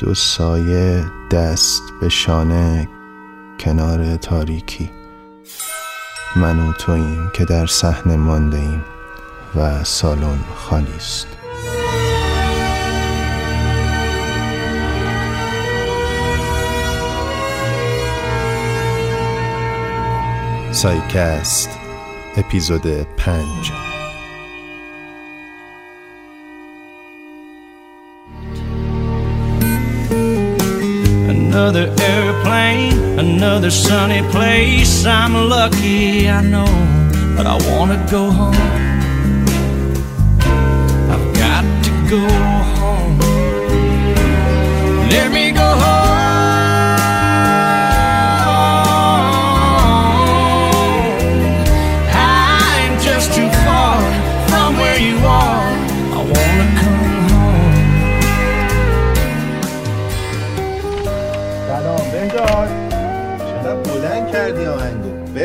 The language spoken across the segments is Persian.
دو سایه دست به شانه کنار تاریکی. من و توییم که در صحنه مانده ایم و سالن خالی است. سایکست اپیزود پنج. Another sunny place. I'm lucky, I know, but I wanna go home. I've got to go home.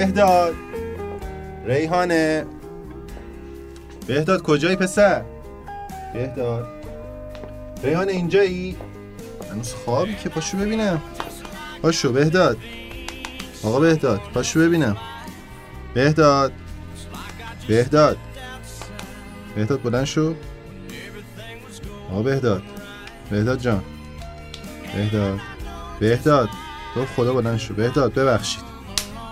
بهداد. ریحانه. بهداد کجایی پسر؟ بهداد. ریحانه اینجایی؟ هنوز خوابی که پاشو ببینم. پاشو بهداد. آقا بهداد پاشو ببینم. بهداد. بهداد. بهداد بلند شو. آقا بهداد. بهداد جان. بهداد. بهداد. تو خدا بلند شو. بهداد ببخشید.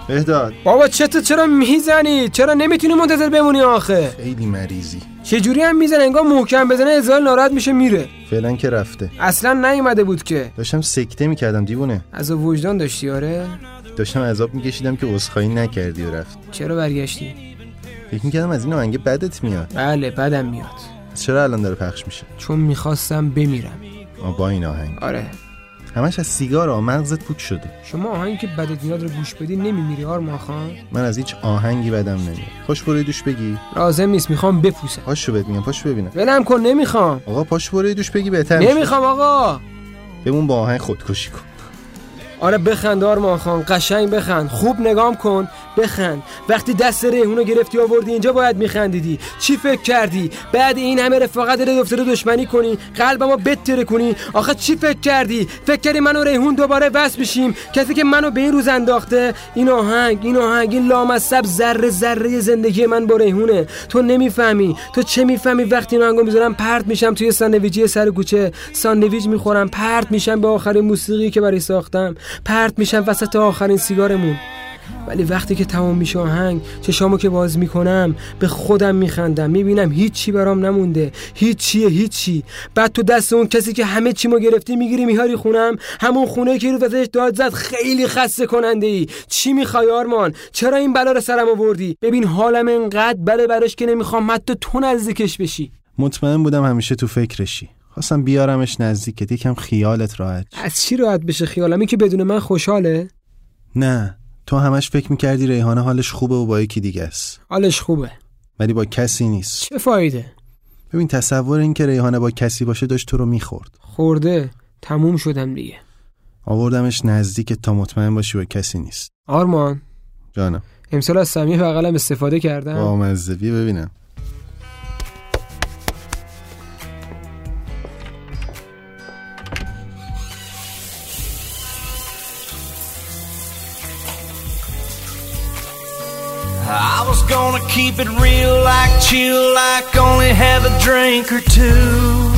بهداد بابا چته چرا می‌زنی؟ چرا نمی‌تونی منتظر بمونی آخه؟ خیلی مریضی. چجوری هم می‌زنه؟ انگار محکم بزنه ازال ناراحت میشه میره. فعلا که رفته. اصلا نیومده بود که. داشتم سکته می‌کردم دیوونه. از وجدان داشتی؟ آره. داشتم عذاب میکشیدم که عذرخواهی نکردی و رفت. چرا برگشتی؟ فکر می‌کردم از این آهنگ بدت میاد. بله بدم میاد. چرا الان داره پخش میشه؟ چون می‌خواستم بمیرم. با این آهنگ. آره. همش از سیگار آه، مغزت پوک شده. شما آهنگ که بدت میاد رو گوش بدی نمیمیری آرمان خان؟ من از هیچ آهنگی بدم نمیاد پاش برو یه دوش بگی. لازم نیست می‌خوام بپوسم. پاشو بهت میگم پاشو ببینم. ولم کن نمی‌خوام. آقا پاش برو یه دوش بگی بهتر. نمی‌خوام آقا. بمون با آهنگ خودکشی کن. آره بخند آرمان خان قشنگ بخند خوب نگام کن بخند. وقتی دست ریحونو گرفتی آوردی اینجا باید میخندیدی. چی فکر کردی؟ بعد این همه رفاقت دل افتاده دشمنی کنی قلبمو بتره کنی. آخه چی فکر کردی؟ فکر کردی من و ریحون دوباره وصل میشیم. کسی که منو به این روز انداخته این آهنگ این آهنگ این لامصب ذره ذره زندگی من با ریحونه. تو نمی‌فهمی تو چه می‌فهمی؟ وقتی این آهنگو می‌ذارم پرت میشم توی ساندویچی سر کوچه. ساندویچ می‌خورم پرت میشم به آخرین موسیقی که برای ساختم. پرت میشم وسط آخرین سیگارمون. ولی وقتی که تمام میشه آهنگ چشامو که باز می‌کنم به خودم میخندم. می‌بینم هیچی برام نمونده. هیچیه هیچی. بعد تو دست اون کسی که همه چیمو گرفتی می‌گیری میهاری خونم. همون خونه که رو ازش داد زد خیلی خسته کننده ای چی می‌خوای آرمان؟ چرا این بلا رو سرم آوردی؟ ببین حالم انقدر بله براش که نمی‌خوام حتی تو نزدیکش بشی. مطمئن بودم همیشه تو فکرشی. خواستم بیارمش نزدیکت یکم خیالت راحت. از چی راحت بشه خیالمی که بدون من خوشحاله؟ نه تو همش فکر می‌کردی ریحانه حالش خوبه و با یکی دیگه است. حالش خوبه. ولی با کسی نیست. چه فایده؟ ببین تصور این که ریحانه با کسی باشه داشت تو رو می‌خورد. خورده. تموم شدم دیگه. آوردمش نزدیک تا مطمئن باشی با کسی نیست. آرمان. جانم. امسال از سمیه بغلم استفاده کردم. با مزدوی ببینم. I was gonna keep it real, like chill, like only have a drink or two.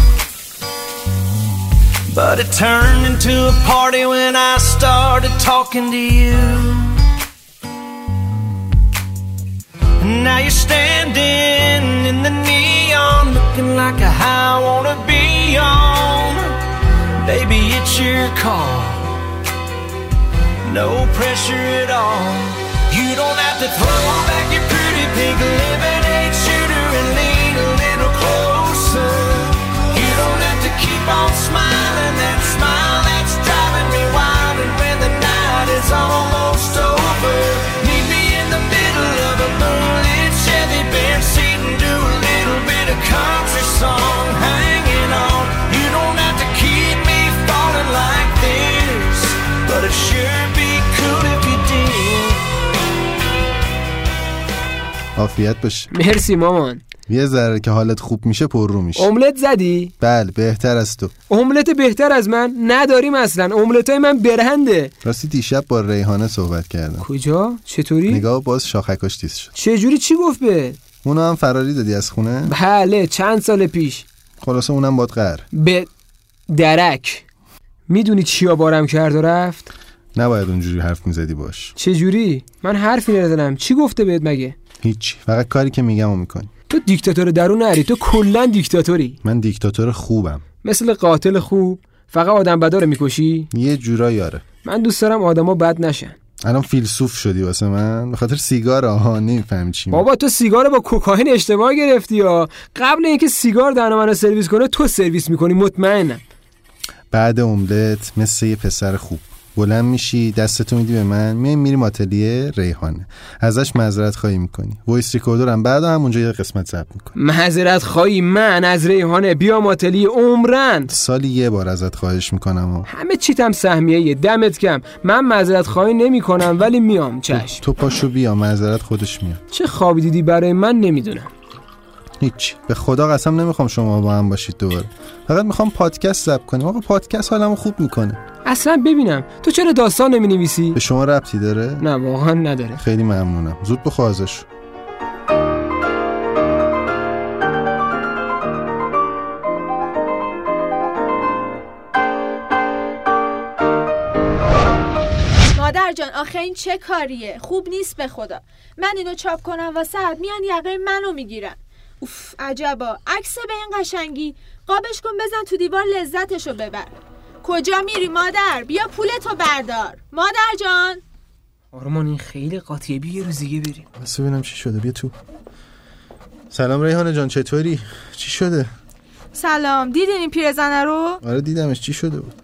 But it turned into a party when I started talking to you. And now you're standing in the neon, looking like a high I wanna be on. Baby, it's your call. No pressure at all. You don't have to throw back your pretty pink lemonade shooter and lean a little closer. You don't have to keep on smiling that smile that's driving me wild. And when the night is almost over, meet me in the middle of a moonlit Chevy Benz seat and do a little bit of country song hanging on. You don't have to keep me falling like this, but it sure عافیت باشه مرسی مامان. یه ذره که حالت خوب میشه پر رو میشه. املت زدی؟ بله بهتر از تو. املت بهتر از من نداریم اصلا. املت های من برهنده. راستی دیشب با ریحانه صحبت کردم. کجا؟ چطوری؟ نگاه باز شاخکاش تیز شد. چه جوری چی گفت به؟ اونو هم فراری دادی از خونه؟ بله چند سال پیش. خلاصه اونم باد قهر. به درک. می‌دونی چیا بارم کرد و رفت؟ نباید اونجوری حرف می‌زدی باش. چه جوری من حرفی نزدم چی گفته بهت مگه؟ هیچ. فقط کاری که میگم و می‌کنی. تو دیکتاتور درون نری. تو کلا دیکتاتوری. من دیکتاتور خوبم. مثل قاتل خوب. فقط آدم بدا رو می‌کشی؟ یه جورایی آره. من دوست دارم آدما بد نشن. الان فیلسوف شدی واسه من. به خاطر سیگار آها نمی‌فهمی چی. بابا تو سیگار با کوکائین اشتباه گرفتی یا قبل اینکه سیگار دهن منو سرویس کنه تو سرویس می‌کنی. مطمئنم. بعد املت مثل یه پسر خوب. بلند میشی دستتو میدی به من میایم میریم آتلیه ریحانه. ازش معذرت خواهی می‌کنی. voice recorder م بعد هم اونجا یه قسمت ضبط می‌کنی. معذرت خواهی من از ریحانه. بیام آتلی عمرن. سالی یه بار ازت خواهش می‌کنم و همه چیتم سهمیه یه دمت کم من معذرت خواهی نمی کنم ولی میام چشم. تو پاشو بیا معذرت خودش میاد. چه خوابی دیدی برای من؟ نمی‌دونم. هیچ. به خدا قسم نمی‌خوام شما با هم باشید دوباره. فقط می‌خوام پادکست ضبط کنیم. آقا پادکست حالمو خوب می‌کنه. اصلا ببینم. تو چرا داستان نمی نویسی؟ به شما ربطی داره؟ نه واقعا نداره. خیلی ممنونم. زود بخوا ازش. مادر جان آخه این چه کاریه؟ خوب نیست به خدا. من اینو چاپ کنم واسه میان یقه منو می‌گیرن. اوف عجبا. عکس به این قشنگی. قابش کن بزن تو دیوار لذتشو ببر. کجا میری مادر؟ بیا پولتو بردار. مادر جان. آرمان این خیلی قاطیه. بیا یه روز دیگه بریم. بس ببینم چی شده. بیا تو. سلام ریحانه جان چطوری؟ چی شده؟ سلام. دیدین این پیرزنه رو؟ آره دیدمش. چی شده بود؟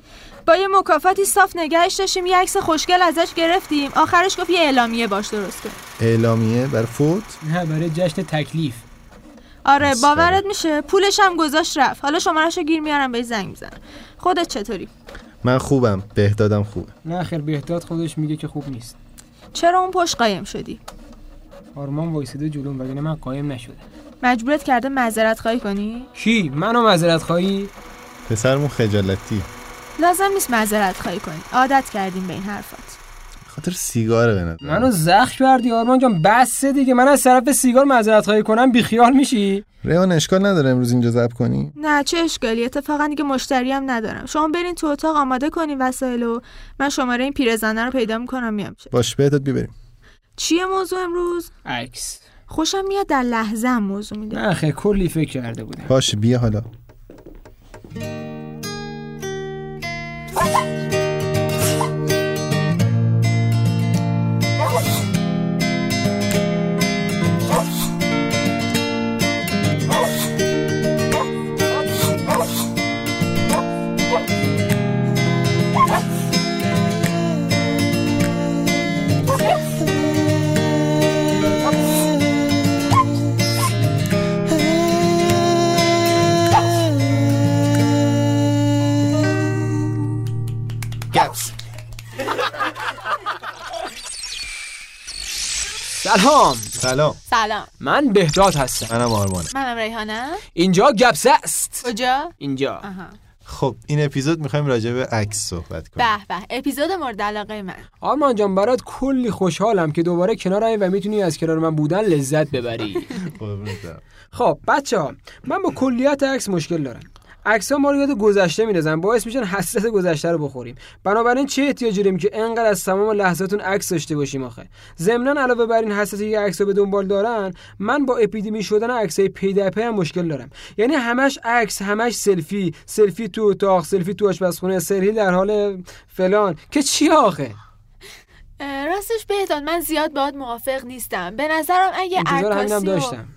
با یه مکافاتی صاف نگهش داشتیم. یه عکس خوشگل ازش گرفتیم. آخرش گفت یه اعلامیه باش درست کن اعلامیه؟ بر فوت؟ نه برای جشن تکلیف. آره. باورت میشه. پولش هم گذاشت رفت. حالا شمارهشو گیر میارم بهش زنگ می‌زنم. خودت چطوری؟ من خوبم. بهدادم خوبه. نه خیر بهداد خودش میگه که خوب نیست. چرا اون پشت قایم شدی؟ آرمان وایسیده جلوم وگرنه من قایم نشده مجبورت کرده معذرت خواهی کنی؟ کی؟ منو معذرت خواهی؟ پسرمون خجالتی. لازم نیست معذرت خواهی کنی. عادت کردیم به این حرفات به خاطر سیگاره به نظر. منو زخم کردی آرمان جان. بس دیگه. من از طرف سیگار معذرت خواهی کنم. بیخیال میشی؟ ریحانه اشکال نداره امروز اینجا ضبط کنی؟ نه چه اشکالی؟ اتفاقا دیگه مشتری هم ندارم. شما برین تو اتاق آماده کنین وسایلو من شماره این پیرزنه رو پیدا می‌کنم میام. چه باش بهداد بیا بریم چیه موضوع امروز؟ عکس. خوشم میاد در لحظه هم موضوع میده. نه کلی فکر کرده بودم. باش بیا حالا. سلام سلام. سلام. من بهداد هستم. منم آرمانه منم ریحانه. اینجا گپسه است. کجا؟ اینجا. آها. خب این اپیزود می‌خوایم راجع به عکس صحبت کنیم. به به. اپیزود مورد علاقه من. آرمان جان برات کلی خوشحالم که دوباره کنارم و می‌تونی از کنار من بودن لذت ببری. خب بچه ها من با کلیت عکس مشکل دارم. عکس ها ما رو یاد گذشته میندازن. باعث میشن حسرت گذشته رو بخوریم. بنابراین چه احتیاجی داریم که انقدر از تمام لحظاتون عکس داشته باشیم آخه؟ ضمنا علاوه بر این حسرتی که عکس به دنبال دارن من با اپیدمی شدن عکس های پی در پی هم مشکل دارم. یعنی همش عکس همش سلفی سلفی تو اتاق سلفی تو آشپزخونه سلفی در حال فلان. که چی آخه؟ راستش بهداد من زیاد باهات موافق نیستم. به نظرم اگه عکاسی و- داشتم.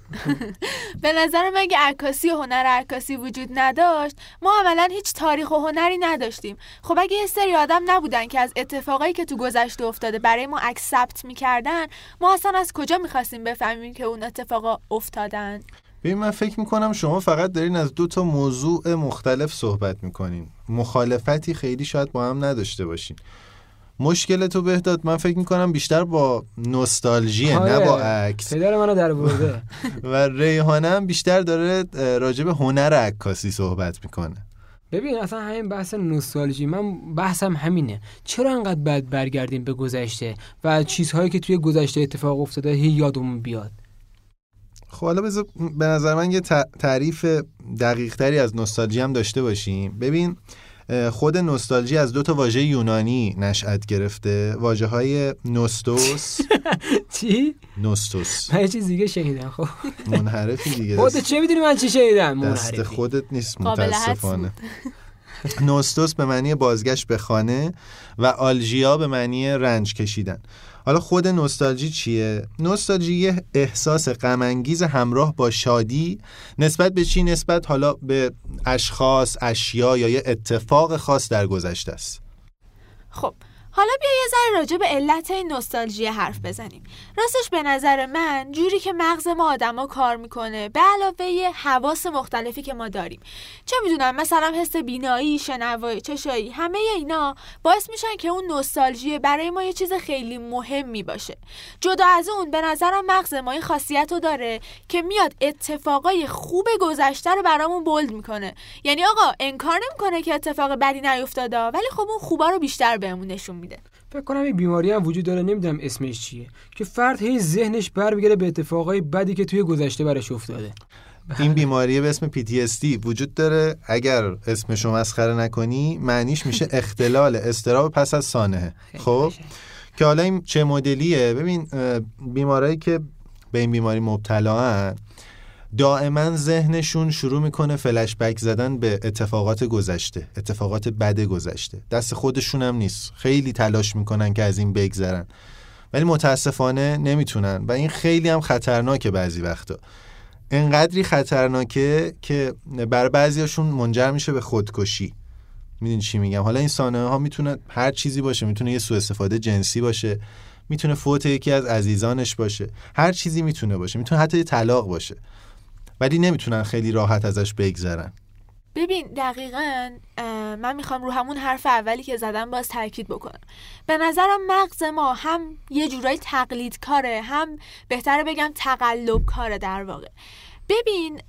به نظرم اگه عکاسی و هنر عکاسی وجود نداشت ما عملا هیچ تاریخ و هنری نداشتیم. خب اگه یه سری آدم نبودن که از اتفاقایی که تو گذشته افتاده برای ما عکس ثبت می‌کردن ما اصلا از کجا می‌خواستیم بفهمیم که اون اتفاقا افتادن؟ ببین من فکر می‌کنم شما فقط دارین از دو تا موضوع مختلف صحبت می‌کنین. مخالفتی خیلی شاید با هم نداشته باشین. مشکل تو بهداد من فکر می‌کنم بیشتر با نوستالژیه نه آره. با عکس. پدر منو در برده. و ریحانه هم بیشتر داره راجع به هنر عکاسی صحبت می‌کنه. ببین اصلا همین بحث نوستالژی من بحثم همینه. چرا انقدر باید برگردیم به گذشته و چیزهایی که توی گذشته اتفاق افتاده هی یادمون بیاد؟ خب حالا بذار به نظر من یه تعریف دقیق تری از نوستالژی هم داشته باشیم. ببین خود نوستالژی از دو تا واژه یونانی نشأت گرفته. واژه های نوستوس. چی؟ نوستوس. من یه چیز دیگه شنیدم خب. منحرفی دیگه. خودت چه می‌دونی من چی شنیدم؟ دست. خودت نیست متاسفانه. نوستوس به معنی بازگشت به خانه و آلژیا به معنی رنج کشیدن. حالا خود نوستالژی چیه؟ نوستالژی یه احساس غمانگیز همراه با شادی نسبت به چی؟ نسبت حالا به اشخاص، اشیا یا یه اتفاق خاص در گذشته است خب حالا بیا یه ذره راجع به علت این نوستالژی حرف بزنیم. راستش به نظر من جوری که مغز ما آدما کار می‌کنه به علاوه یه حواس مختلفی که ما داریم. چه می‌دونم مثلا حس بینایی شنوایی چشایی همه اینا باعث میشن که اون نوستالژی برای ما یه چیز خیلی مهمی باشه. جدا از اون به نظرم مغز ما این خاصیت رو داره که میاد اتفاقای خوب گذشته رو برامون بولد می‌کنه. یعنی آقا انکار نمی‌کنه که اتفاق بدی نیفتاده ولی خب اون خوبا رو بیشتر بهمون نشون میده. فکر کنم این بیماری هم وجود داره نمی‌دونم اسمش چیه. که فرد هی ذهنش برمیگره به اتفاقای بدی که توی گذشته برش افتاده. این بیماری به اسم PTSD وجود داره. اگر اسمشو مسخره نکنی معنیش میشه اختلال استراب پس از سانحه. خب؟ که حالا این چه مدلیه؟ ببین بیمارایی که به این بیماری مبتلا دائما ذهنشون شروع می‌کنه فلش بک زدن به اتفاقات گذشته اتفاقات بد گذشته. دست خودشون هم نیست. خیلی تلاش می‌کنن که از این بگذرن. ولی متاسفانه نمی‌تونن و این خیلی هم خطرناکه بعضی وقتا. انقدری خطرناکه که بر بعضیاشون منجر میشه به خودکشی. می‌دونی چی میگم؟ حالا این سانحه ها می‌تونه هر چیزی باشه. می‌تونه یه سوء استفاده جنسی باشه. می‌تونه فوت یکی از عزیزانش باشه. هر چیزی می‌تونه باشه. می‌تونه حتی یه طلاق باشه. ولی نمی‌تونن خیلی راحت ازش بگذرن. ببین دقیقا من می‌خوام رو همون حرف اولی که زدم باز تاکید بکنم. به نظرم مغز ما هم یه جورایی تقلید کاره هم بهتره بگم تقلب کاره در واقع. ببین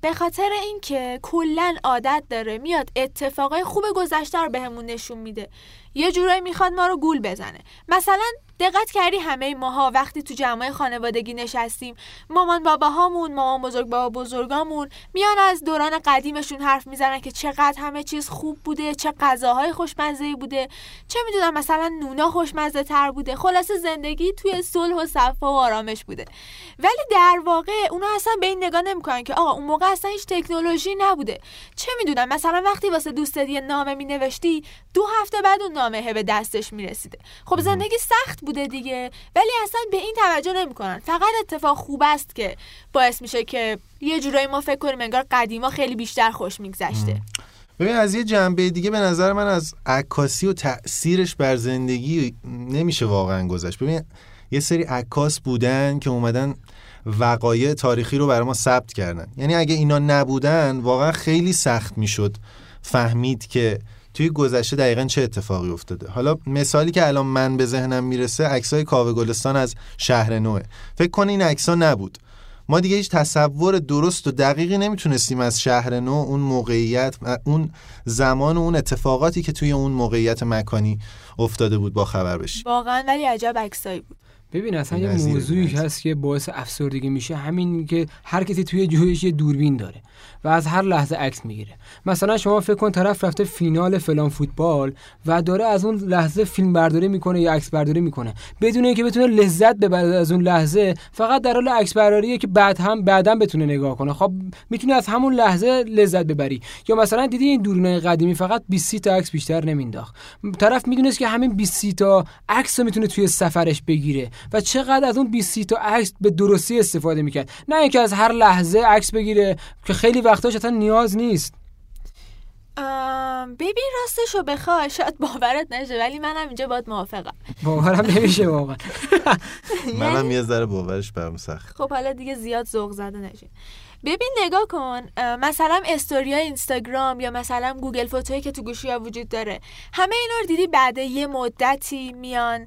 به خاطر اینکه کلا عادت داره میاد اتفاقای خوب گذشته رو بهمون نشون میده. یه جورایی می‌خواد ما رو گول بزنه. مثلا دقت کردی همه ماها وقتی تو جمعای خانوادگی نشستیم. مامان باباهامون مامان بزرگ بابا بزرگامون میان از دوران قدیمشون حرف می‌زنن که چقدر همه چیز خوب بوده چه غذاهای خوشمزه بوده. چه می‌دونم مثلا نونا خوشمزه تر بوده. خلاصه زندگی توی صلح و صفا و آرامش بوده. ولی در واقع اونا اصلا به این نگاه نمی‌کنن که آقا اون موقع اصلا هیچ تکنولوژی نبوده. چه می‌دونم مثلا وقتی واسه دوستت یه نامه مینوشتی دو هفته بعد اون نامه به دستش می‌رسیده. خب زندگی سخت بوده دیگه. ولی اصلا به این توجه نمی‌کنن. فقط اتفاق خوب است که باعث میشه که یه جورایی ما فکر کنیم انگار قدیما خیلی بیشتر خوش میگذشته. ببین از یه جنبه دیگه به نظر من از عکاسی و تأثیرش بر زندگی نمیشه واقعا گذشت. ببین یه سری عکاس بودن که اومدن وقایع تاریخی رو برای ما ثبت کردن. یعنی اگه اینا نبودن واقعا خیلی سخت می‌شد فهمید که توی گذشته دقیقا چه اتفاقی افتاده؟ حالا مثالی که الان من به ذهنم می‌رسه عکسای کاوه گلستان از شهر نوه. فکر کن این عکسا نبود. ما دیگه هیچ تصور درست و دقیقی نمی‌تونستیم از شهر نو اون موقعیت اون زمان و اون اتفاقاتی که توی اون موقعیت مکانی افتاده بود با خبر بشیم. واقعا ولی عجب عکسایی بود. ببین اصلا یه موضوعی. هست که باعث افسردگی میشه. همین که هر کسی توی جویش یه دوربین داره و از هر لحظه عکس می‌گیره. مثلا شما فکر کن طرف رفته فینال فلان فوتبال و داره از اون لحظه فیلم برداری می‌کنه یا عکس برداری می‌کنه. بدون اینکه بتونه لذت ببره از اون لحظه فقط در حال عکس برداریه که بعد هم بعدا بتونه نگاه کنه. خب می‌تونی از همون لحظه لذت ببری. یا مثلا دیدی این دوربین قدیمی فقط 20 تا عکس بیشتر نمینداخت طرف می‌دونست که همین 20 تا عکس رو می‌تونه توی سفرش بگیره. و چقدر از اون 20 تا عکس به درستی استفاده می‌کرد. نه اینکه از هر لحظه عکس بگیره که خیلی وقتاش اصلا نیاز نیست. ببین راستشو بخوای. شاید باورت نشه ولی منم اینجا باید موافقم. باورم نمیشه واقعا. منم یه ذره باورش برام سخت. خب حالا دیگه زیاد ذوق زده نشه ببین نگاه کن مثلا استوری اینستاگرام یا مثلا گوگل فوتویی که تو گوشی ها وجود داره همه اینا رو دیدی؟ بعد یه مدتی میان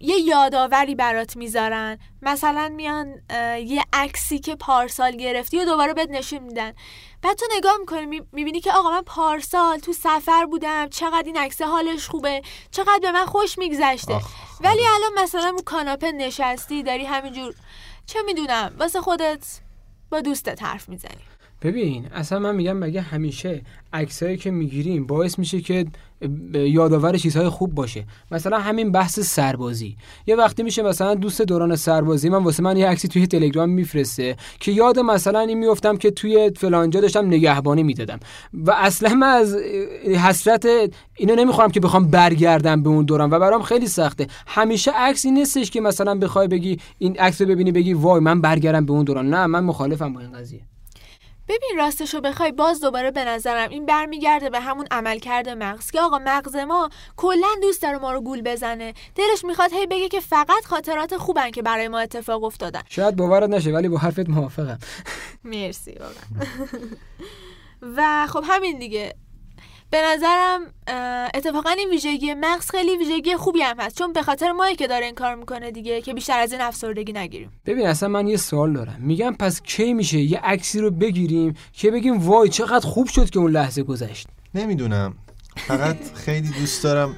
یه یادآوری برات می‌ذارن. مثلا میان یه عکسی که پارسال گرفتی و دوباره بهت نشون میدن. بعد تو نگاه می‌کنی می‌بینی که آقا من پارسال تو سفر بودم. چقدر این عکس حالش خوبه. چقدر به من خوش میگذشته. ولی الان مثلا رو کاناپه نشستی داری همینجور چه می‌دونم واسه خودت با دوستت حرف می‌زنی. ببین اصلا من میگم مگه همیشه عکسایی که می‌گیریم باعث میشه که یادآور چیزهای خوب باشه. مثلا همین بحث سربازی. یه وقتی میشه مثلا دوست دوران سربازی من واسه من یه عکسی توی تلگرام میفرسته که یاد مثلا این میفتم که توی فلانجا داشتم نگهبانی می‌دادم. و اصلا من از حسرت اینو نمی‌خوام که بخوام برگردم به اون دوران و برام خیلی سخته. همیشه عکس این نیستش که مثلا بخوای بگی این عکس ببینی بگی وای من برگردم به اون دوران. نه من مخالفم با این قضیه. ببین راستشو بخوای باز دوباره به نظرم این برمیگرده به همون عملکرد مغز که آقا مغز ما کلا دوست داره ما رو گول بزنه. دلش می‌خواد هی بگه که فقط خاطرات خوبن که برای ما اتفاق افتادن. شاید باورت نشه ولی با حرفت موافقم. مرسی واقعا. و خب همین دیگه. به نظرم اتفاقا این ویژگی مغز خیلی ویژگی خوبی هم هست. چون به خاطر مایی که داره این کار می‌کنه دیگه که بیشتر از این افسردگی نگیریم. ببین اصلا من یه سوال دارم. میگم پس کی میشه یه عکسی رو بگیریم که بگیم وای چقدر خوب شد که اون لحظه گذشت. نمی‌دونم. فقط خیلی دوست دارم.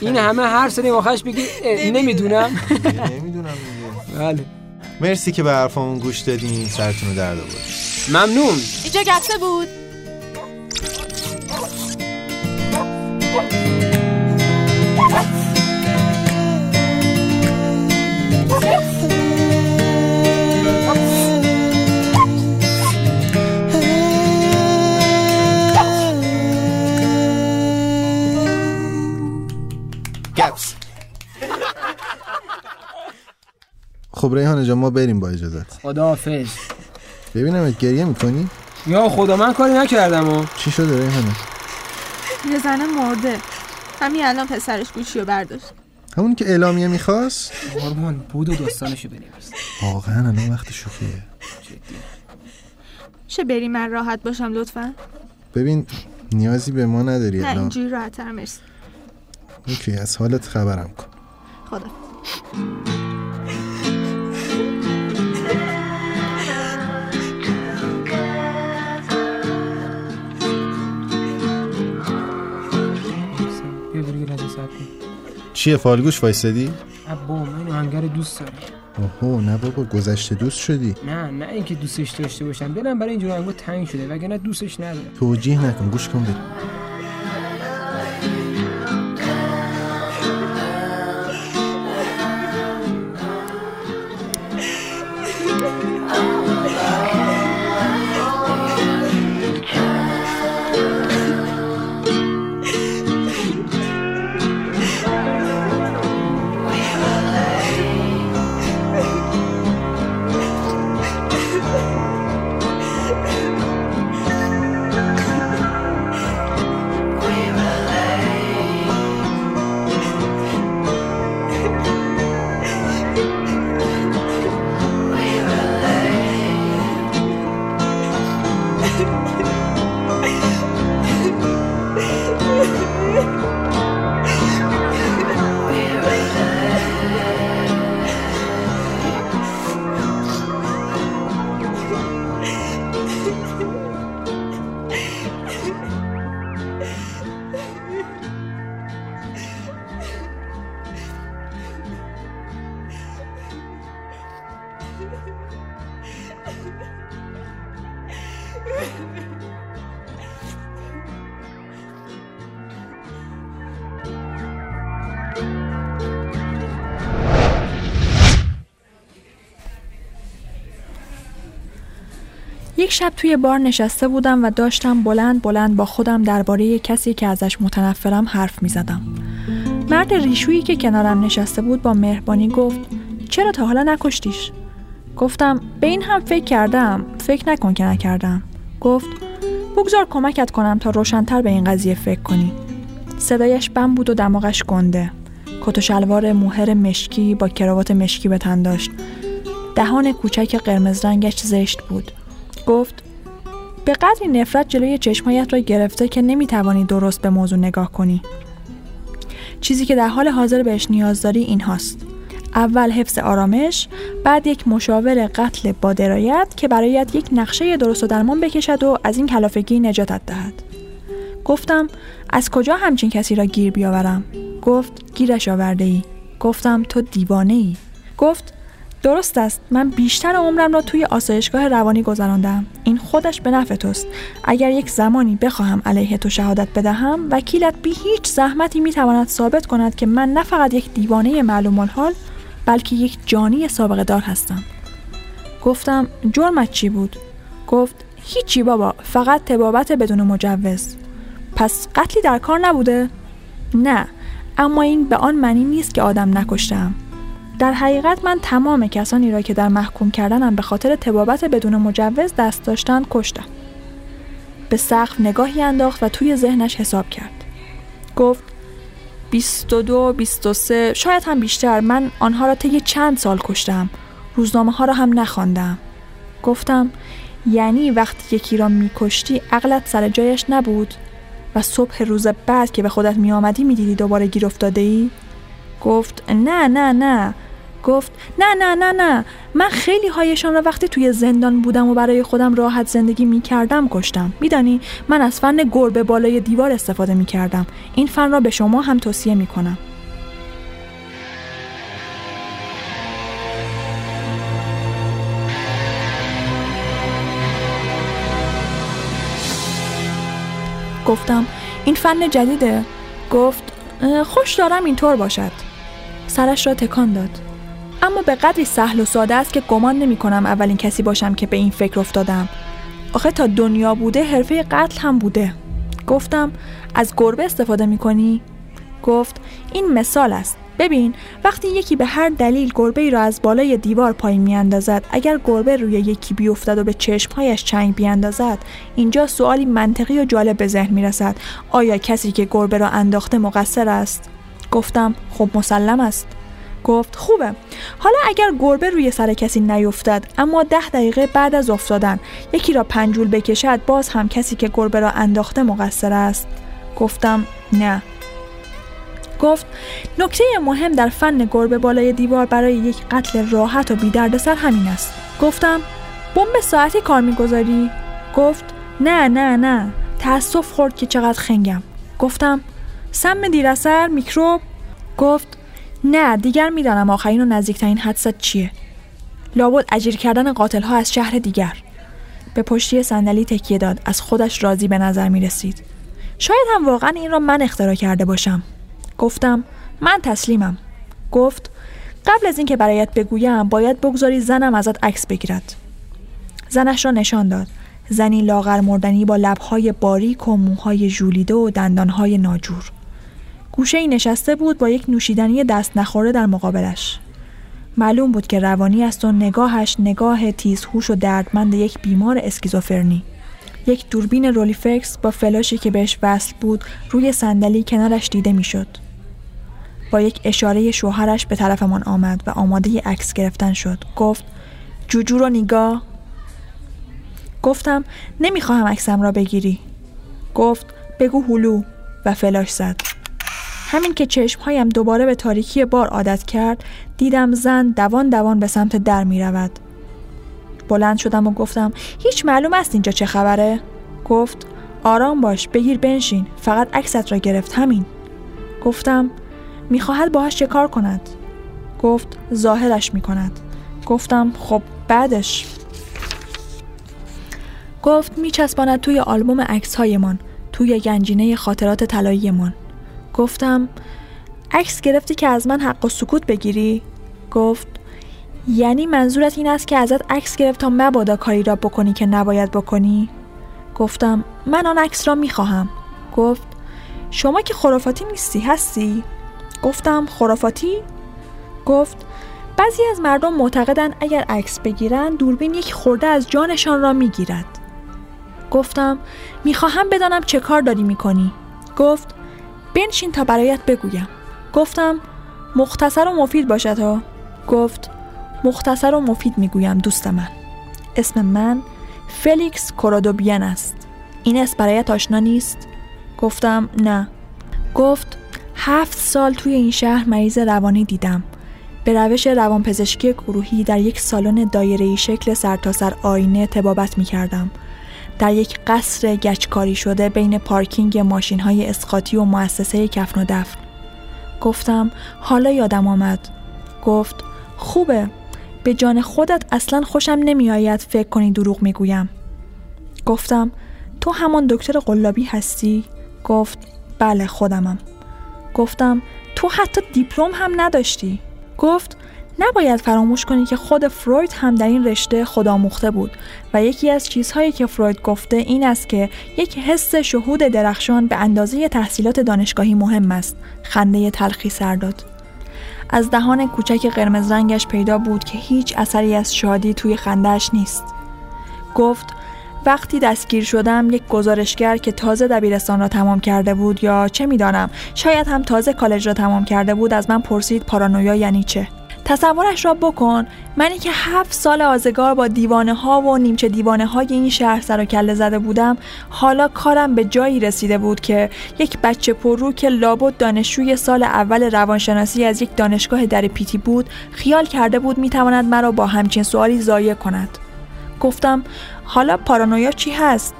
این همه هر سری آخرش بگی نمی‌دونم. نمی‌دونم. دیگه. بله. مرسی که به حرفامون گوش دادین. سرتون رو درد آورد ممنون. اینجا گپسه بود. خب ریحانه جان ما بریم با اجازت خداحافظ ببینم گریه می‌کنی؟ یا خدا من کاری نکردم و چی شده ریحانه؟ یه زنه مرده. همین الان پسرش گوشی رو برداشت. همون که اعلامیه می‌خواست؟ قربان بود و داستانشو بنویس. واقعا الان وقت شوخیه. جدی. شه بری من راحت باشم لطفا؟ ببین نیازی به ما نداری نه الان. اینجوری راحتتر مرسی. اوکی از حالت خبرم کن. خدا. چیه فالگوش وایسادی؟ ابا من آهنگر دوست دارم اوهو نه بابا گذشته دوست شدی. نه نه اینکه دوستش داشته باشم. دلم برای اینجور آهنگا تنگ شده وگرنه دوستش ندارم. توجیه نکن گوش کن بریم. یک شب توی بار نشسته بودم و داشتم بلند بلند با خودم درباره کسی که ازش متنفرم حرف می زدم. مرد ریشویی که کنارم نشسته بود با مهربانی گفت چرا تا حالا نکشتیش؟ گفتم به این هم فکر کردم فکر نکن که نکردم. گفت بگذار کمکت کنم تا روشنتر به این قضیه فکر کنی. صدایش بم بود و دماغش گنده. کت و شلوار موهر مشکی با کراوات مشکی به تن داشت. دهان کوچک قرمز رنگش زشت بود. گفت به قدری نفرت جلوی چشمایت را گرفته که نمی‌توانی درست به موضوع نگاه کنی. چیزی که در حال حاضر بهش نیاز داری این هاست اول حفظ آرامش بعد یک مشاور قتل با درایت که برایت یک نقشه درست و درمان بکشد و از این کلافگی نجاتت دهد. گفتم از کجا همچین کسی را گیر بیاورم؟ گفت گیرش آورده ای گفتم تو دیوانه ای گفت درست است. من بیشتر عمرم را توی آسایشگاه روانی گذراندم. این خودش به نفع توست. اگر یک زمانی بخواهم علیه تو شهادت بدهم وکیلت بی هیچ زحمتی می‌تواند ثابت کند که من نه فقط یک دیوانه معلوم الحال بلکه یک جانی سابقه دار هستم. گفتم جرمت چی بود؟ گفت هیچی بابا فقط تبابت بدون مجوز. پس قتلی در کار نبوده؟ نه اما این به آن معنی نیست که آدم نکشتم در حقیقت من تمام کسانی را که در محکوم کردنم به خاطر تبابت بدون مجوز دست داشتن کشتم. به سقف نگاهی انداخت و توی ذهنش حساب کرد. گفت 22 23 شاید هم بیشتر من آنها را طی چند سال کشتم. روزنامه ها را هم نخواندم. گفتم یعنی وقتی یکی را میکشتی عقلت سر جایش نبود؟ و صبح روز بعد که به خودت می آمدی می دیدی دوباره گیر افتاده ای؟ گفت نه نه نه. گفت نه نه نه نه من خیلی هایشان را وقتی توی زندان بودم و برای خودم راحت زندگی می کردم کشتم. میدانی من از فن گربه بالای دیوار استفاده می کردم این فن را به شما هم توصیه می کنم گفتم این فن جدیده. گفت خوش دارم اینطور باشد. سرش را تکان داد. اما به قدری سهل و ساده است که گمان نمی کنم اولین کسی باشم که به این فکر افتادم. آخه تا دنیا بوده حرفه قتل هم بوده. گفتم از گربه استفاده می کنی؟ گفت این مثال است. ببین وقتی یکی به هر دلیل گربه ای را از بالای دیوار پایین میاندازد اگر گربه روی یکی بیفتد و به چشمهایش چنگ بیاندازد اینجا سوالی منطقی و جالب به ذهن می‌رسد آیا کسی که گربه را انداخته مقصر است؟ گفتم خب مسلم است. گفت خوبه. حالا اگر گربه روی سر کسی نیفتد اما ده دقیقه بعد از افتادن یکی را پنجول بکشد باز هم کسی که گربه را انداخته مقصر است. گفتم نه. گفت نکته مهم در فن گربه بالای دیوار برای یک قتل راحت و بیدردسر همین است. گفتم بمب ساعتی کار می‌گذاری؟ گفت نه نه نه. تاسف خورد که چقدر خنگم. گفتم سم دیراثر میکروب؟ گفت نه دیگر می‌دانم آخرین و نزدیکترین حدست چیه. لابد اجیر کردن قاتل ها از شهر دیگر. به پشتی صندلی تکیه داد از خودش راضی به نظر می رسید شاید هم واقعا این را من اختراع کرده باشم. گفتم من تسلیمم. گفت قبل از اینکه برایت بگویم باید بگذاری زنم ازت عکس بگیرد. زنش را نشان داد. زنی لاغر مردنی با لبهای باریک و موهای ژولیده و دندانهای ناجور. گوشه ای نشسته بود با یک نوشیدنی دست نخوره در مقابلش. معلوم بود که روانی است و نگاهش نگاه تیزهوش و دردمند یک بیمار اسکیزوفرنی. یک دوربین رولیفکس با فلاشی که بهش وصل بود روی صندلی کنارش دیده می‌شد. با یک اشاره شوهرش به طرفمان آمد و آماده عکس گرفتن شد. گفت جوجو رو نگاه. گفتم نمی‌خواهم عکسم را بگیری. گفت بگو هلو. و فلاش زد. همین که چشمهایم دوباره به تاریکی بار عادت کرد دیدم زن دوان دوان به سمت در می رود. بلند شدم و گفتم هیچ معلوم است اینجا چه خبره؟ گفت آرام باش بگیر بنشین فقط عکست را گرفت همین. گفتم می‌خواهد باهاش چه کار کند؟ گفت ظاهرش می‌کند. گفتم خب بعدش. گفت میچسباند توی آلبوم عکس هایمان توی گنجینه خاطرات طلاییمان گفتم عکس گرفتی که از من حق و سکوت بگیری؟ گفت یعنی منظورت این است که ازت عکس گرفت تا مبادا کاری را بکنی که نباید بکنی؟ گفتم من آن عکس را می‌خواهم. گفت شما که خرافاتی نیستی هستی؟ گفتم خرافاتی؟ گفت بعضی از مردم معتقدند اگر عکس بگیرن دوربین یک خورده از جانشان را می‌گیرد. گفتم می‌خواهم بدانم چه کار داری می‌کنی؟ گفت بنشین تا برایت بگویم. گفتم مختصر و مفید باشد ها. گفت مختصر و مفید می‌گویم دوست من. اسم من فلیکس کورودوبیان است. این اسم برایت آشنا نیست؟ گفتم نه. گفت هفت سال توی این شهر مریض روانی دیدم. به روش روانپزشکی گروهی در یک سالن دایره‌ای شکل سرتاسر سر آینه تبابت می کردم. در یک قصر گچکاری شده بین پارکینگ ماشین های اسقاطی و مؤسسه کفن و دفن. گفتم حالا یادم آمد. گفت خوبه به جان خودت اصلا خوشم نمیآید فکر کنی دروغ می‌گویم. گفتم تو همان دکتر قلابی هستی؟ گفت بله خودمم. گفتم تو حتی دیپلم هم نداشتی. گفت نباید فراموش کنی که خود فروید هم در این رشته خودآموخته بود و یکی از چیزهایی که فروید گفته این است که یک حس شهود درخشان به اندازه تحصیلات دانشگاهی مهم است. خنده تلخی سر داد. از دهان کوچک قرمز رنگش پیدا بود که هیچ اثری از شادی توی خندهش نیست. گفت وقتی دستگیر شدم یک گزارشگر که تازه دبیرستان را تمام کرده بود یا چه می‌دانم شاید هم تازه کالج را تمام کرده بود از من پرسید پارانویا یعنی چه؟ تصورش را بکن منی که هفت سال آزگار با دیوانه ها و نیمچه دیوانه های این شهر سر و کله زده بودم حالا کارم به جایی رسیده بود که یک بچه پررو که لابد دانشجوی سال اول روانشناسی از یک دانشگاه در پیتی بود خیال کرده بود می‌تواند مرا با همچین سوالی ضایع کند گفتم حالا پارانویا چی هست؟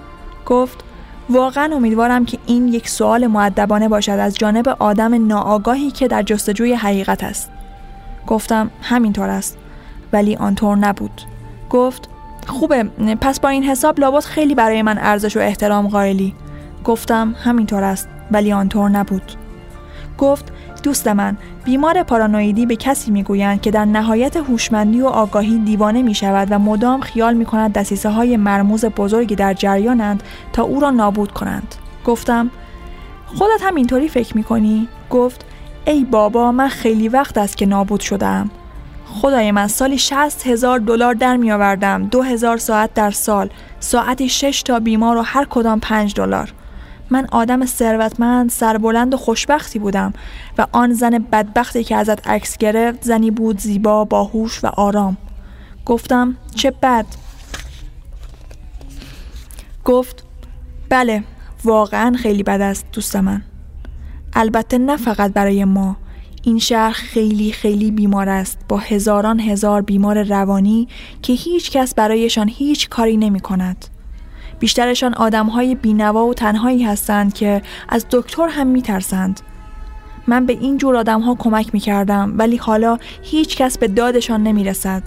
گفت واقعا امیدوارم که این یک سوال معدبانه باشد از جانب آدم ناآگاهی که در جستجوی حقیقت است. گفتم همینطور است ولی آنطور نبود. گفت خوبه پس با این حساب لابد خیلی برای من ارزش و احترام قائلی. گفتم همینطور است ولی آنطور نبود. گفت دوست من بیمار پارانویدی به کسی می‌گویند که در نهایت هوشمندی و آگاهی دیوانه می شود و مدام خیال می کند دسیسه های مرموز بزرگی در جریانند تا او را نابود کنند گفتم خودت هم اینطوری فکر می کنی؟ گفت ای بابا من خیلی وقت است که نابود شدم. خدای من سالی 60 هزار دلار در می آوردم. دو هزار ساعت در سال. ساعتی 6 تا بیمار و هر کدام 5 دلار. من آدم ثروتمند سربلند و خوشبختی بودم و آن زن بدبختی که ازت عکس گرفت زنی بود زیبا باهوش و آرام. گفتم چه بد. گفت بله واقعا خیلی بد است دوست من. البته نه فقط برای ما این شهر خیلی خیلی بیمار است با هزاران هزار بیمار روانی که هیچ کس برایشان هیچ کاری نمی کند. بیشترشان های بینوا و تنهایی هستند که از دکتر هم میترسند. من به این جور ها کمک می کردم ولی حالا هیچ کس به دادشان نمی رسد.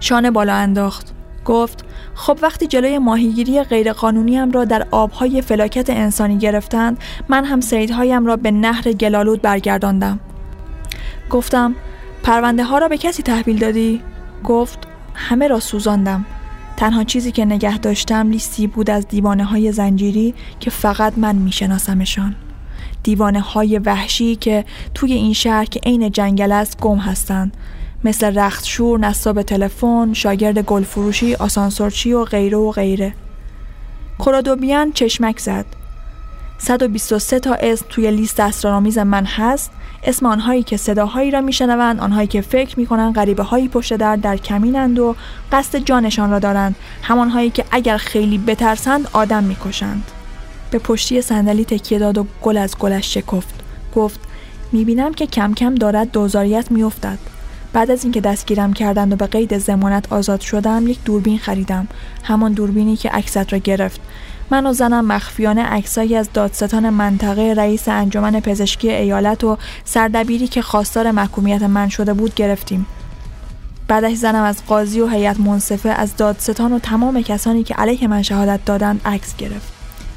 شانه بالا انداخت. گفت خب وقتی جلوی ماهیگیری غیرقانونی هم را در آبهای فلاکت انسانی گرفتند من هم سیدهایم را به نهر گلالود برگرداندم. گفتم پرونده ها را به کسی تحویل دادی؟ گفت همه را سوزاندم. تنها چیزی که نگه داشتم لیستی بود از دیوانه های زنجیری که فقط من میشناسمشان دیوانه های وحشی که توی این شهر که عین جنگل است گم هستند مثل رختشور، نصاب تلفن، شاگرد گلفروشی، آسانسورچی و غیره و غیره. کرادوبیان چشمک زد. 123 تا اسم توی لیست اسرارآمیز من هست. اسم آنهایی که صداهایی را میشنوند آنهایی که فکر می‌کنند غریبه هایی پشت در در کمینند و قصد جانشان را دارند. همانهایی که اگر خیلی بترسند آدم می‌کشند. به پشتی صندلی تکیه داد و گل از گلش شکفت. گفت می‌بینم که کم کم دارد دوزاریت میافتد. بعد از اینکه دستگیرم کردند و به قید زمانت آزاد شدم یک دوربین خریدم. همان دوربینی که عکست را گرفت. من و زنم مخفیانه عکسایی از دادستان منطقه رئیس انجمن پزشکی ایالت و سردبیری که خواستار محکومیت من شده بود گرفتیم. بعدش زنم از قاضی و هیئت منصفه از دادستان و تمام کسانی که علیه من شهادت دادند عکس گرفت.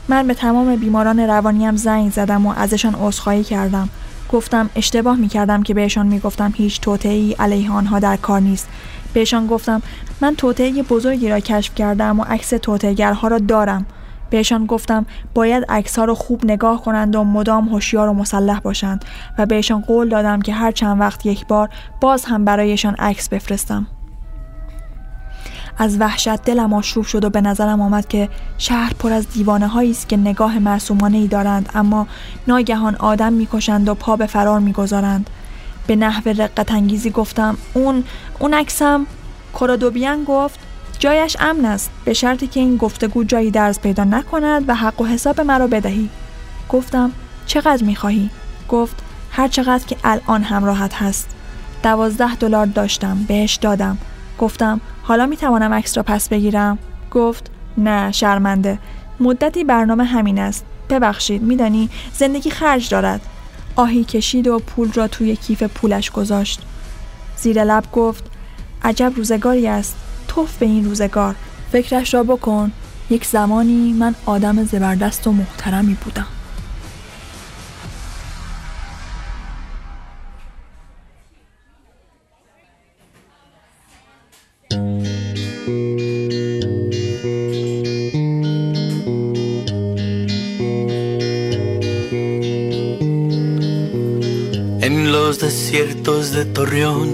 من به تمام بیماران روانیم زنگ زدم و ازشان عذرخواهی کردم. گفتم اشتباه می کردم که بهشان می گفتم هیچ توطئه‌ای علیه آنها در کار نیست. بهشان گفتم من توطئه بزرگی را کشف کردم و عکس توطئه‌گرها را دارم. بهشان گفتم باید عکس ها رو خوب نگاه کنند و مدام هوشیار و مسلح باشند و بهشان قول دادم که هر چند وقت یک بار باز هم برایشان عکس بفرستم. از وحشت دلم آشوب شد و به نظرم آمد که شهر پر از دیوانه هایی است که نگاه مرسومانه ای دارند اما ناگهان آدم می‌کشند و پا به فرار می‌گذارند. به نحو رقت انگیزی گفتم اون اون عکسم؟ کورادوبیان گفت جایش امن است به شرطی که این گفتگو جایی درز پیدا نکند و حق و حساب مرا بدهی. گفتم چقدر می‌خواهی؟ گفت هر چقدر که الان همراهت هست. دوازده دلار داشتم بهش دادم. گفتم حالا می‌توانم عکس را پس بگیرم. گفت نه شرمنده. مدتی برنامه همین است. ببخشید میدانی زندگی خرج دارد. آهی کشید و پول را توی کیف پولش گذاشت. زیر لب گفت عجب روزگاری است. توف به این روزگار. فکرش را بکن. یک زمانی من آدم زبردست و محترمی بودم. En los desiertos de Torreón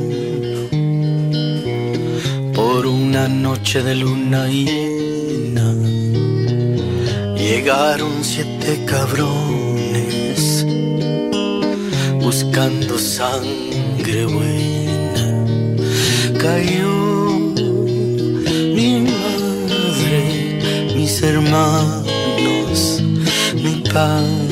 por una noche de luna llena llegaron siete cabrones buscando sangre buena. Cayó hermanos mi padre